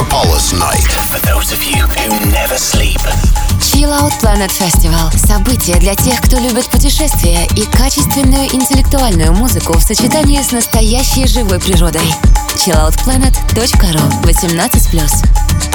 Megapolis Night. For those of you who never sleep. Chill Out Planet Festival – событие для тех, кто любит путешествия и качественную интеллектуальную музыку в сочетании с настоящей живой природой. chilloutplanet.ru 18+.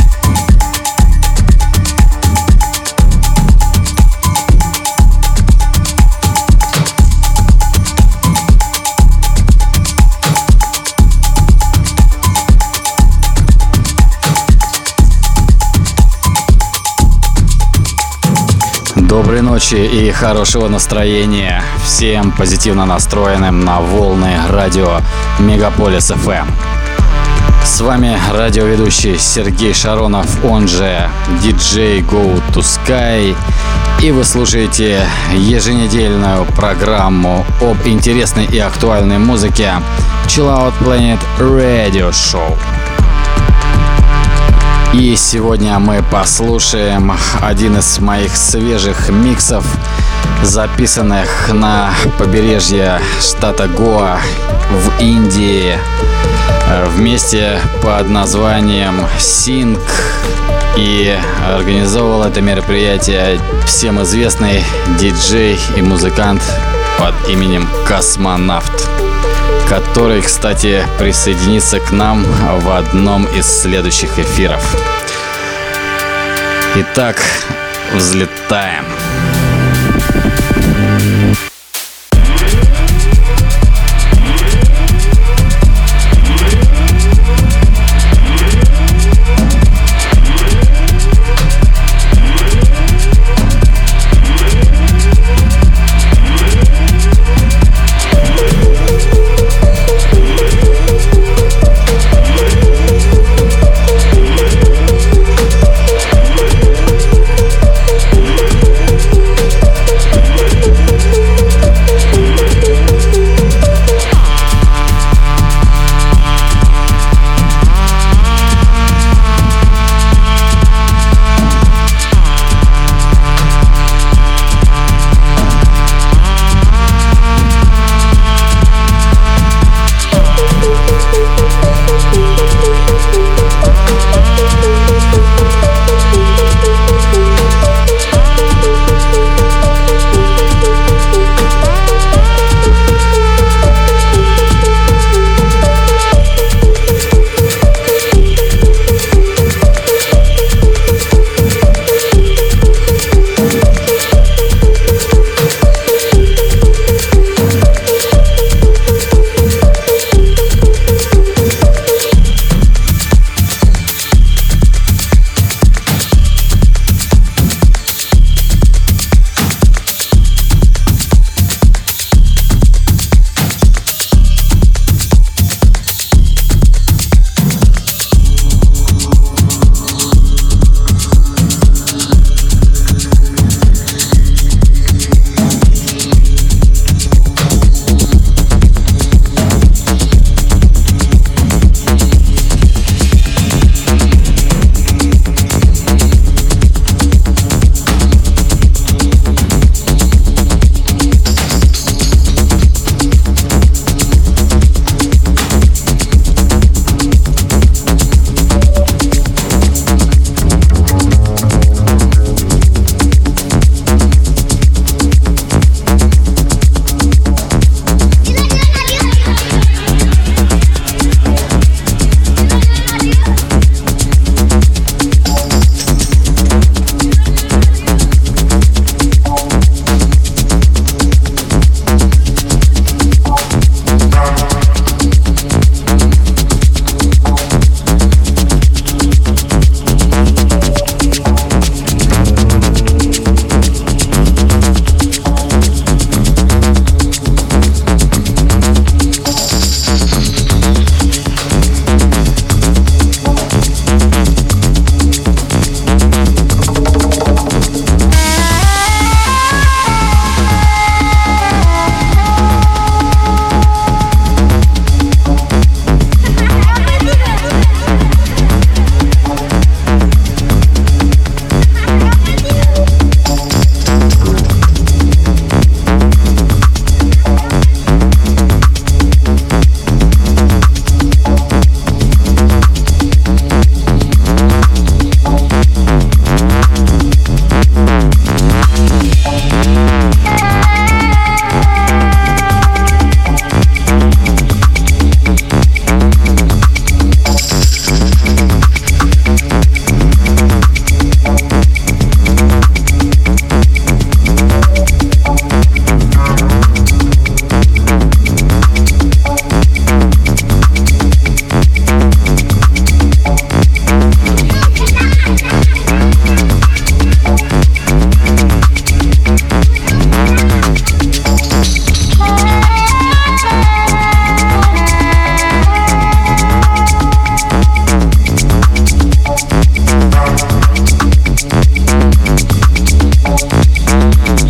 Доброй ночи и хорошего настроения всем позитивно настроенным на волны радио Мегаполис FM. С вами радиоведущий Сергей Шаронов, он же DJ Go to Sky. И вы слушаете еженедельную программу об интересной и актуальной музыке Chill Out Planet Radio Show. И сегодня мы послушаем один из моих свежих миксов, записанных на побережье штата Гоа в Индии вместе под названием Синг. И организовывал это мероприятие всем известный диджей и музыкант под именем Космонавт который, кстати, присоединится к нам в одном из следующих эфиров. Итак, взлетаем. Música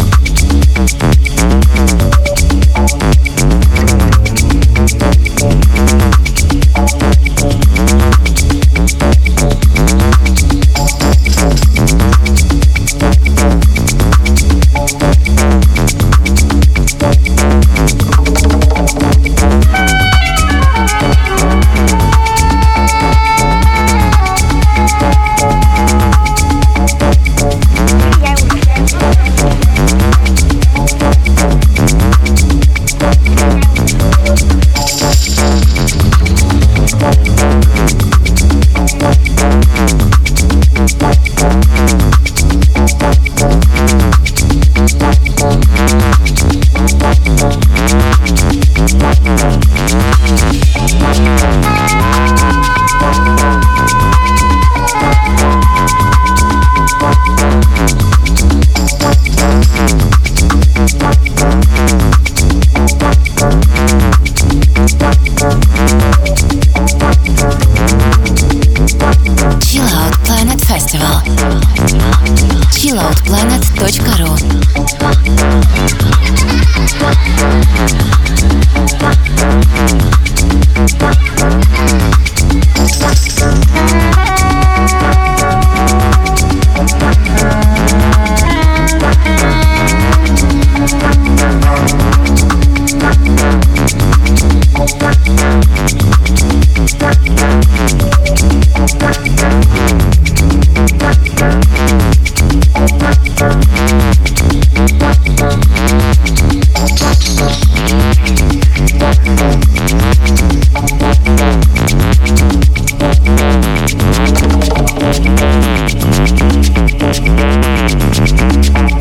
Thank you.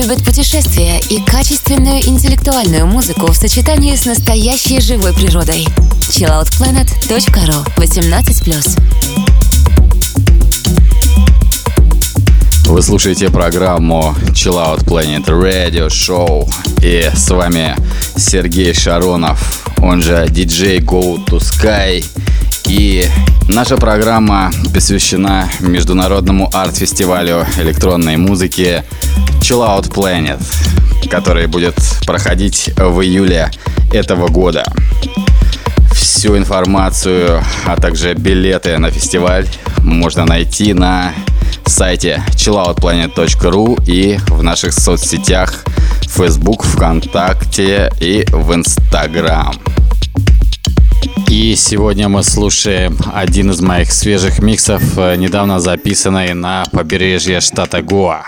Любит путешествия и качественную интеллектуальную музыку в сочетании с настоящей живой природой. chilloutplanet.ru 18+. Вы слушаете программу Chill Out Planet Radio Show. И с вами Сергей Шаронов, он же DJ Go to Sky. И наша программа посвящена международному арт-фестивалю электронной музыки Chill Out Planet, который будет проходить в июле этого года. Всю информацию, а также билеты на фестиваль можно найти на сайте chilloutplanet.ru и в наших соцсетях Facebook, ВКонтакте и в Инстаграм. И сегодня мы слушаем один из моих свежих миксов, э, недавно записанный на побережье штата Гоа.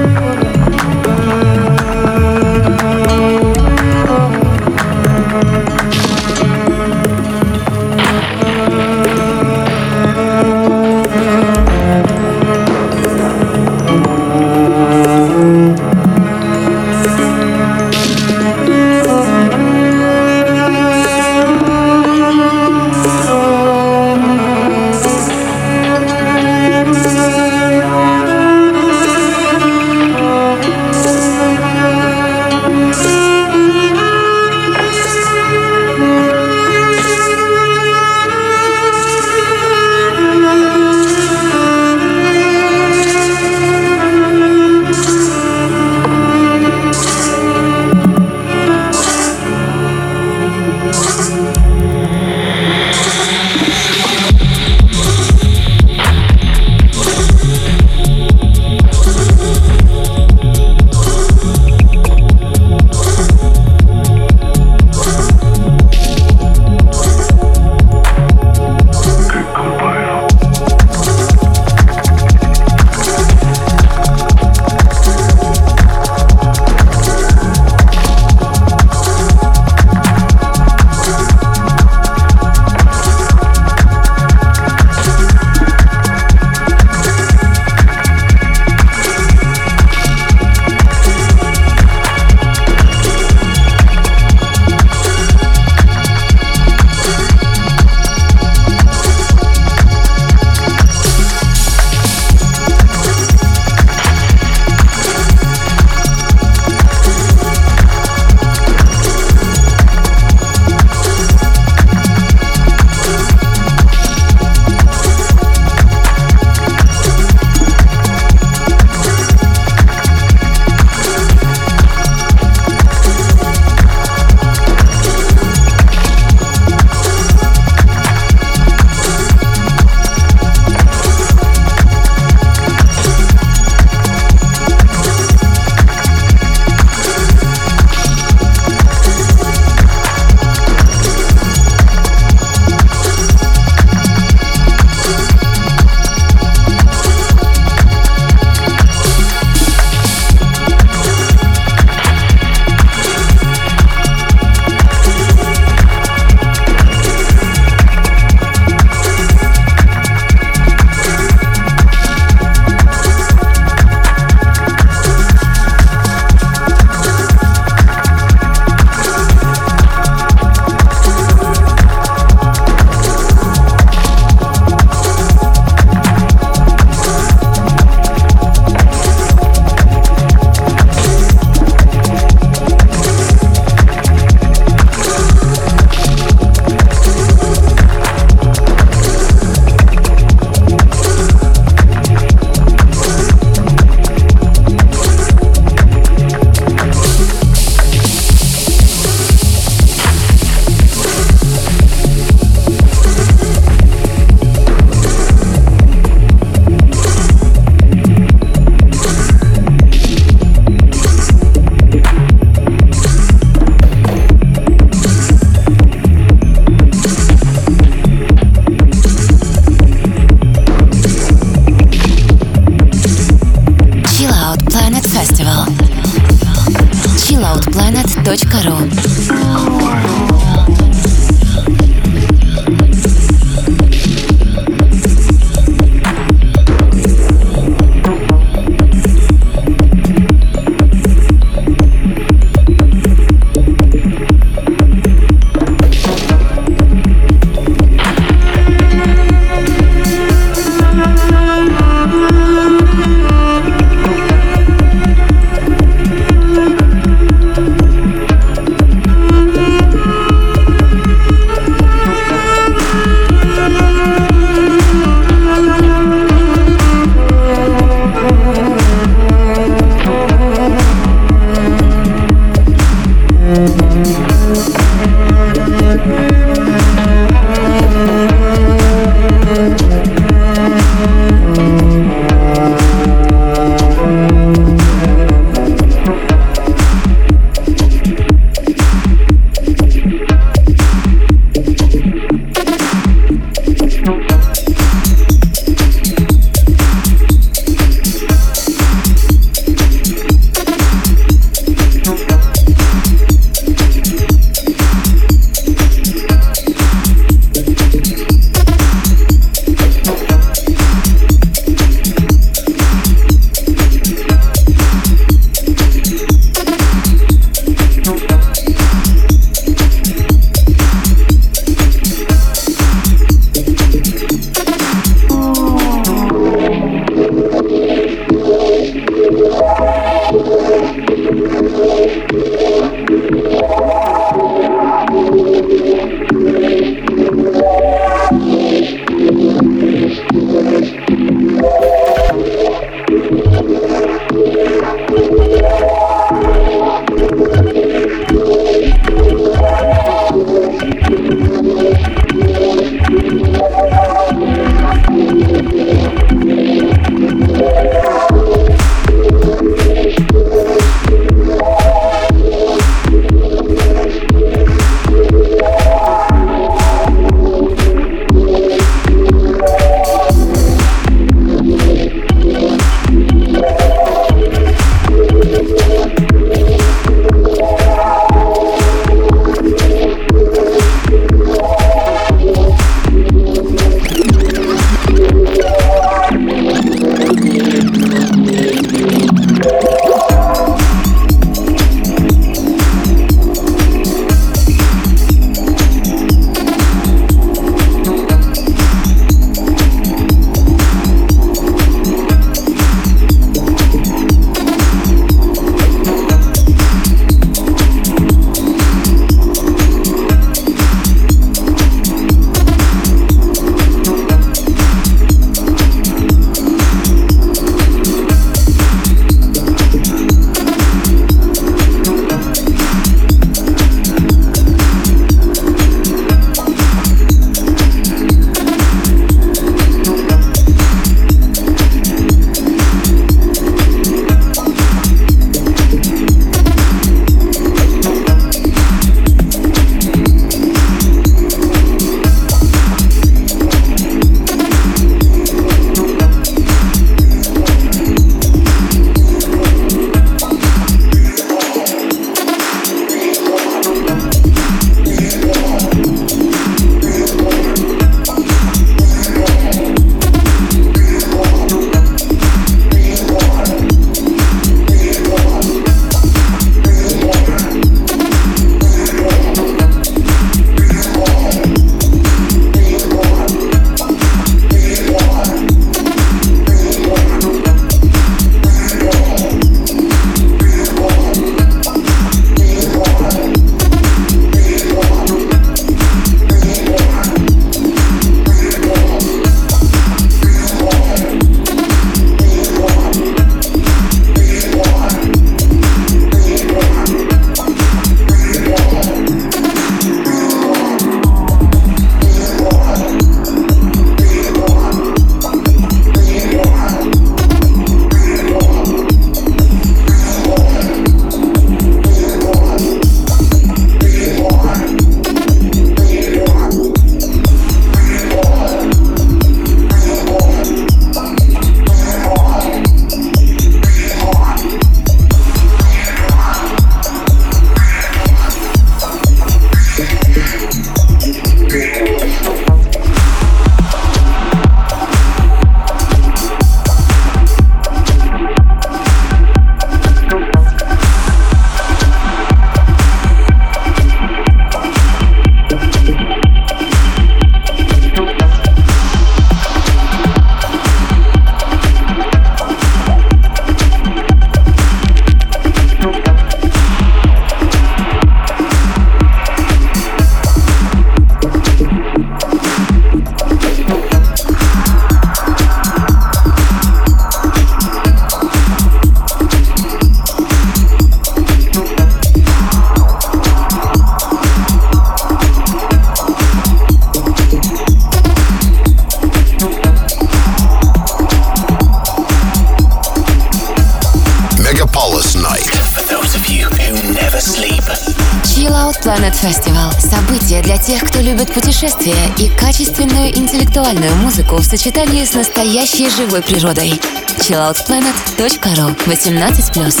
Интеллектуальную музыку в сочетании с настоящей живой природой. chilloutplanet.ru 18+.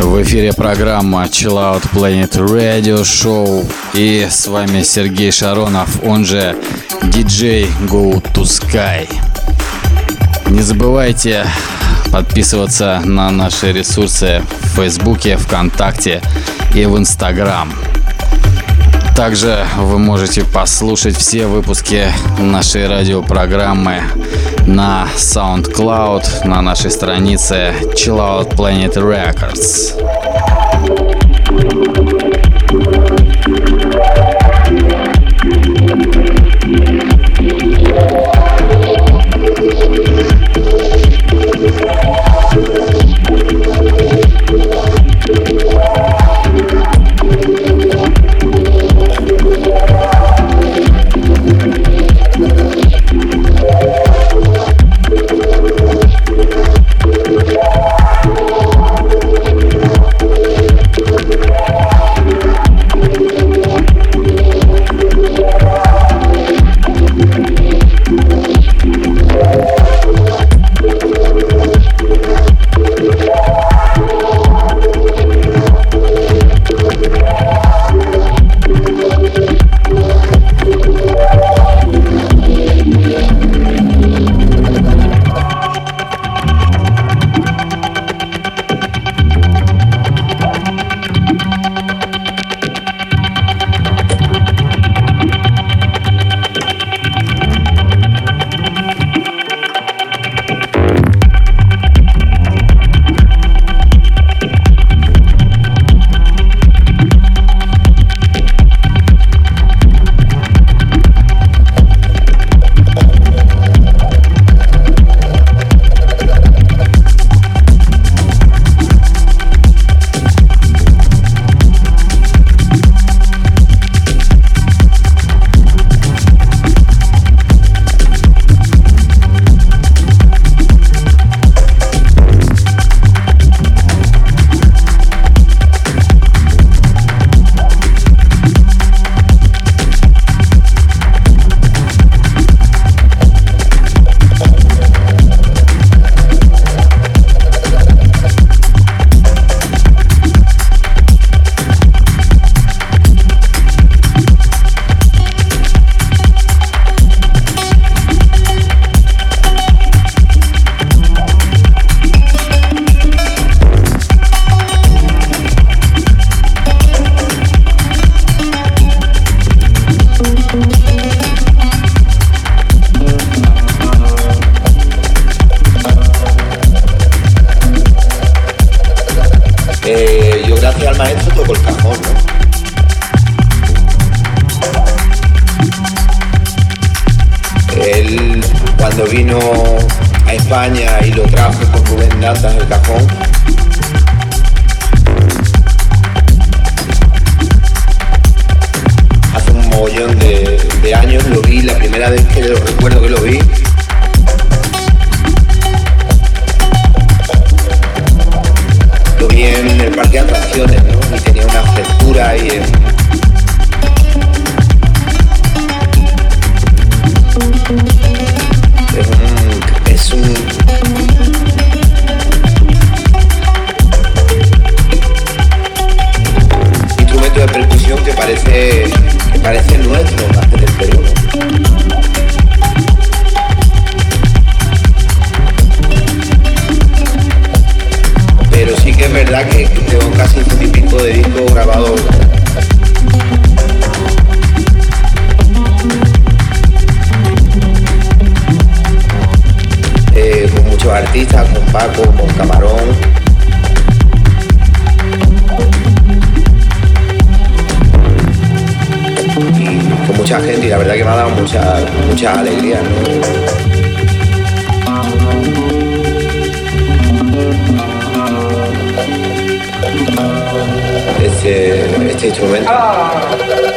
В эфире программа Chill Out Planet Radio Show. И с вами Сергей Шаронов, он же DJ Go to Sky. Не забывайте подписываться на наши ресурсы в Фейсбуке, ВКонтакте и в Инстаграм. Также вы можете послушать все выпуски нашей радиопрограммы на SoundCloud, на нашей странице Chillout Planet Records. Yeah. mucha, mucha alegría. Este, este instrumento.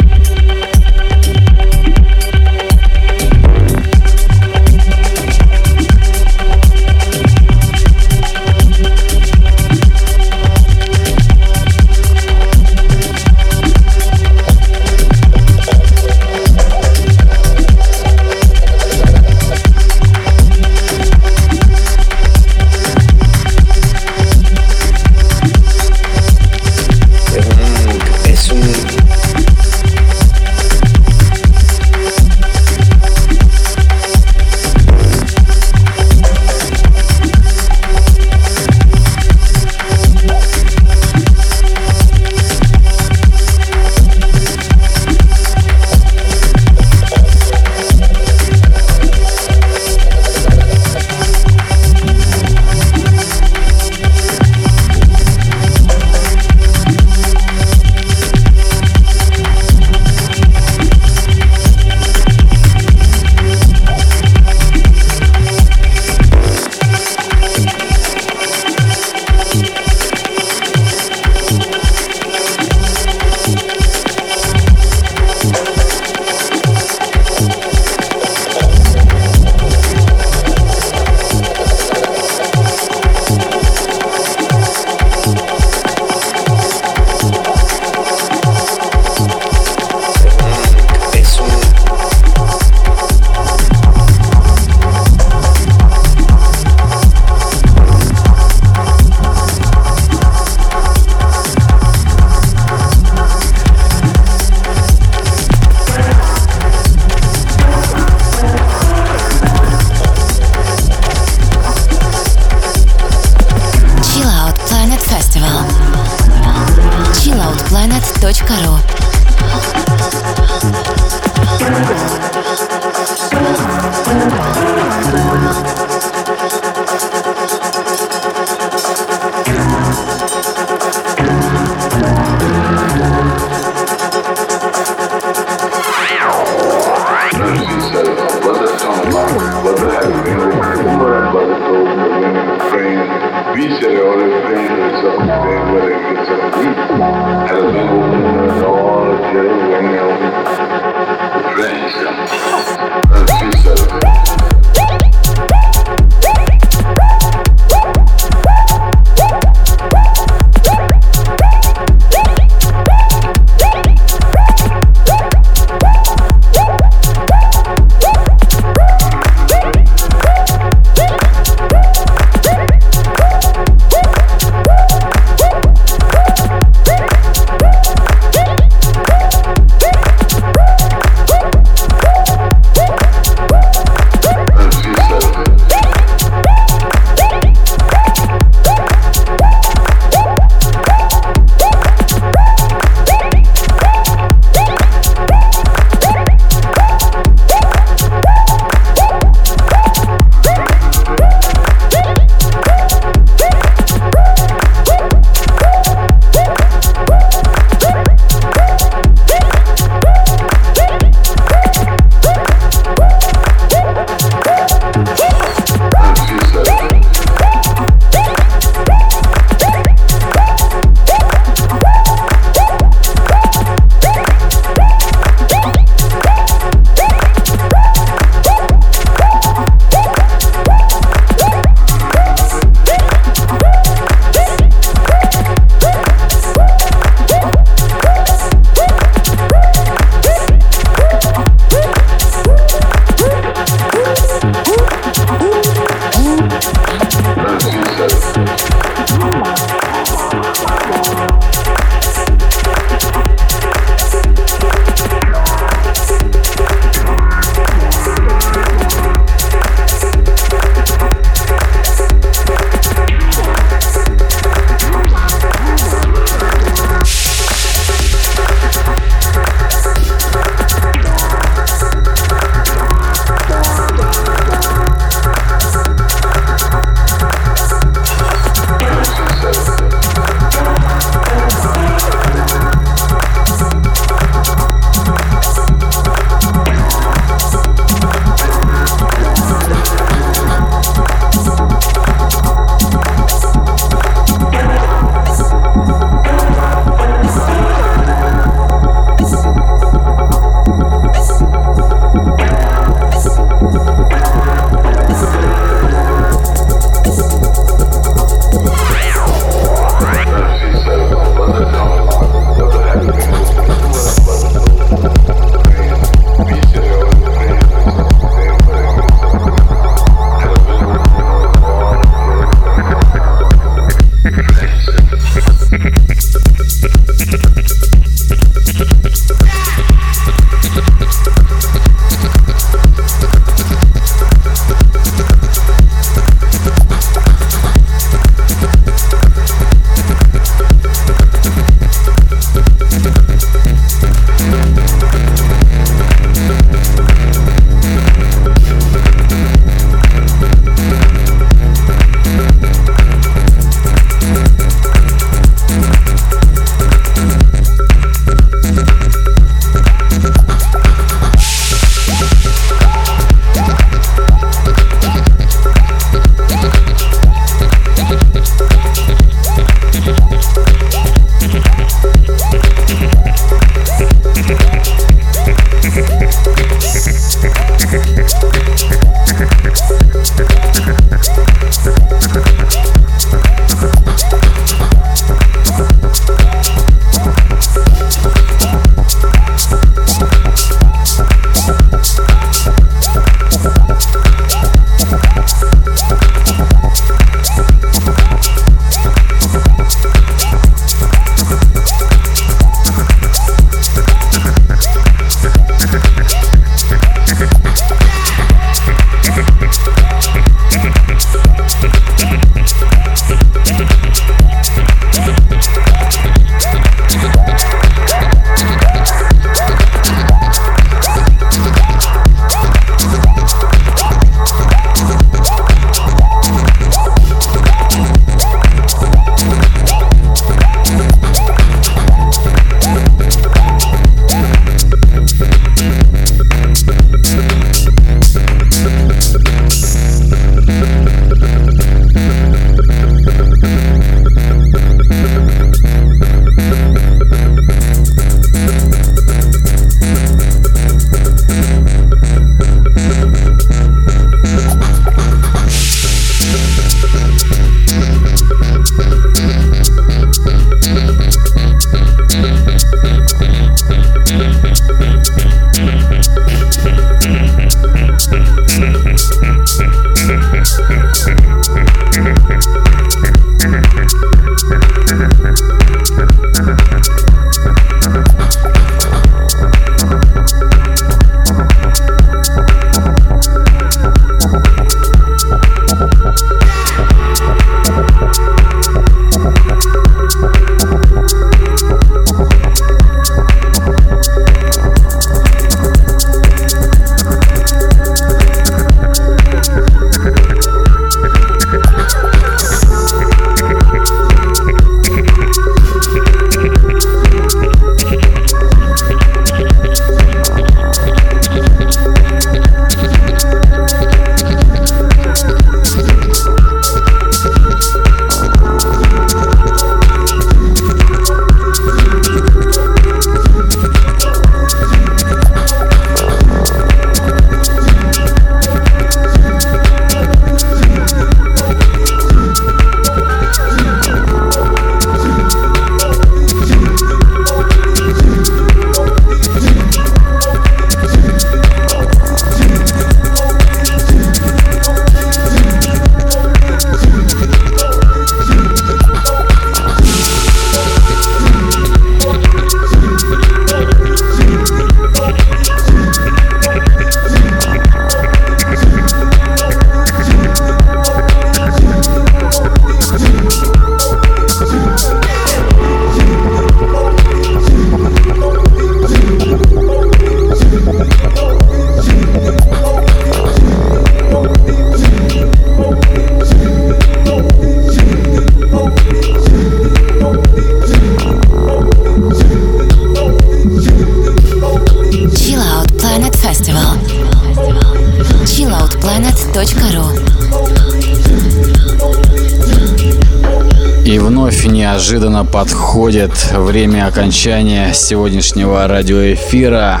Неожиданно подходит время окончания сегодняшнего радиоэфира.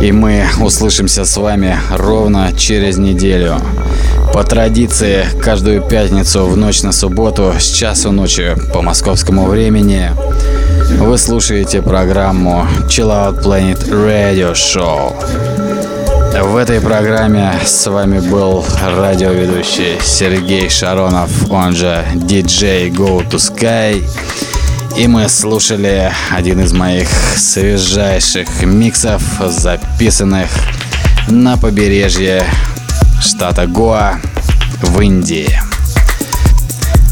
И мы услышимся с вами ровно через неделю. По традиции, каждую пятницу в ночь на субботу с часу ночи по московскому времени вы слушаете программу Chill Out Planet Radio Show. В этой программе с вами был радиоведущий Сергей Шаронов, он же DJ Go to Sky. И мы слушали один из моих свежайших миксов, записанных на побережье штата Гоа в Индии.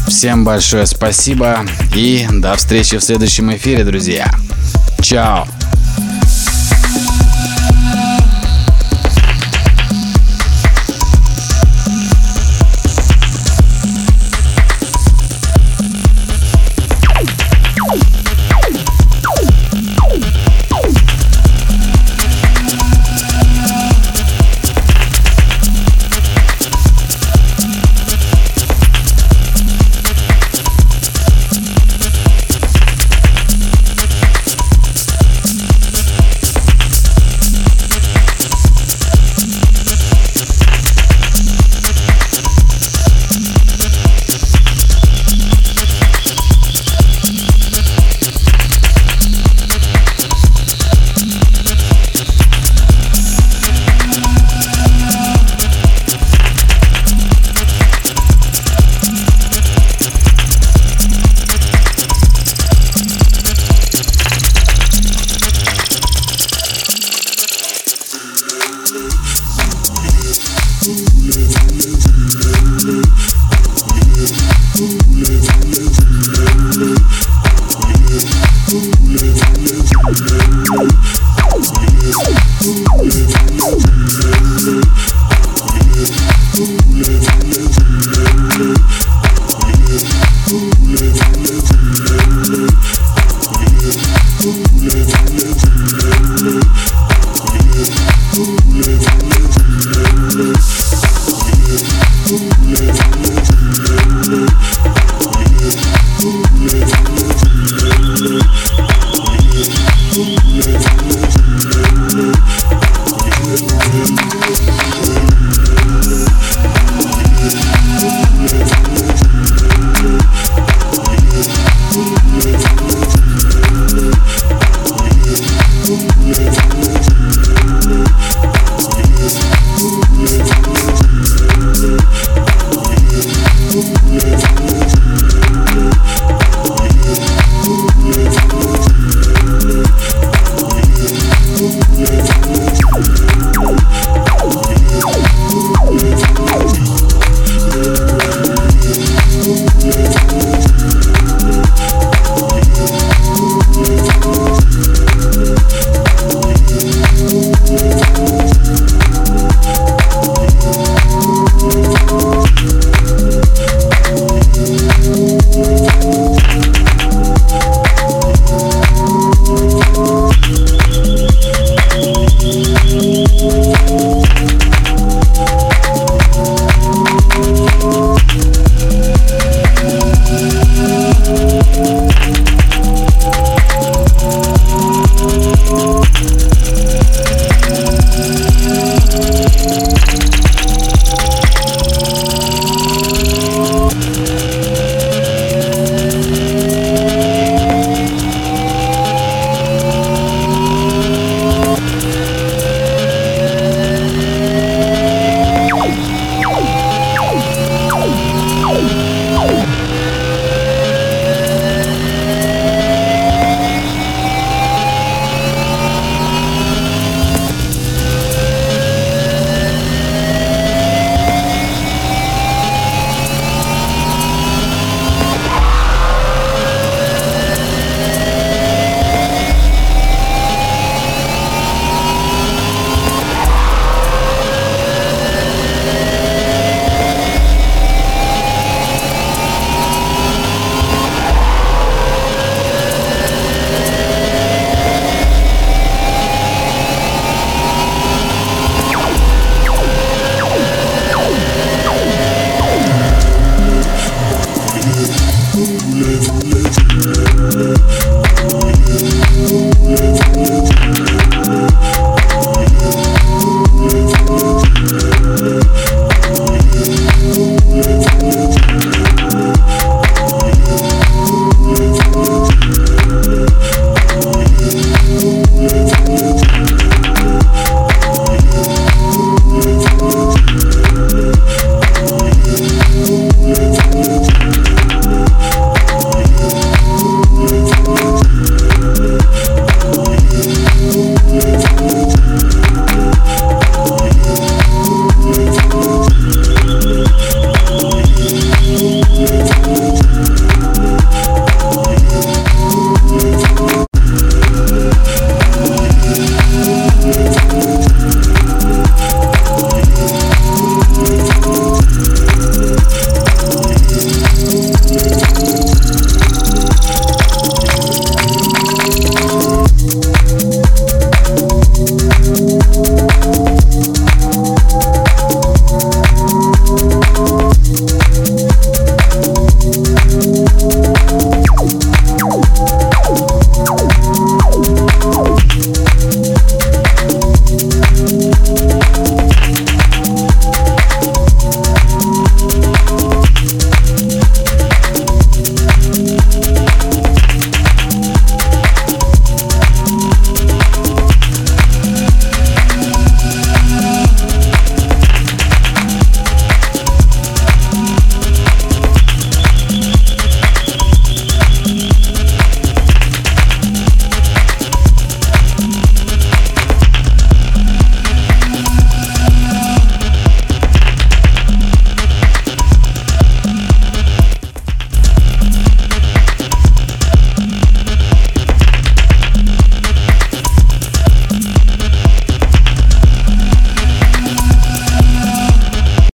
Всем большое спасибо и до встречи в следующем эфире, друзья. Чао!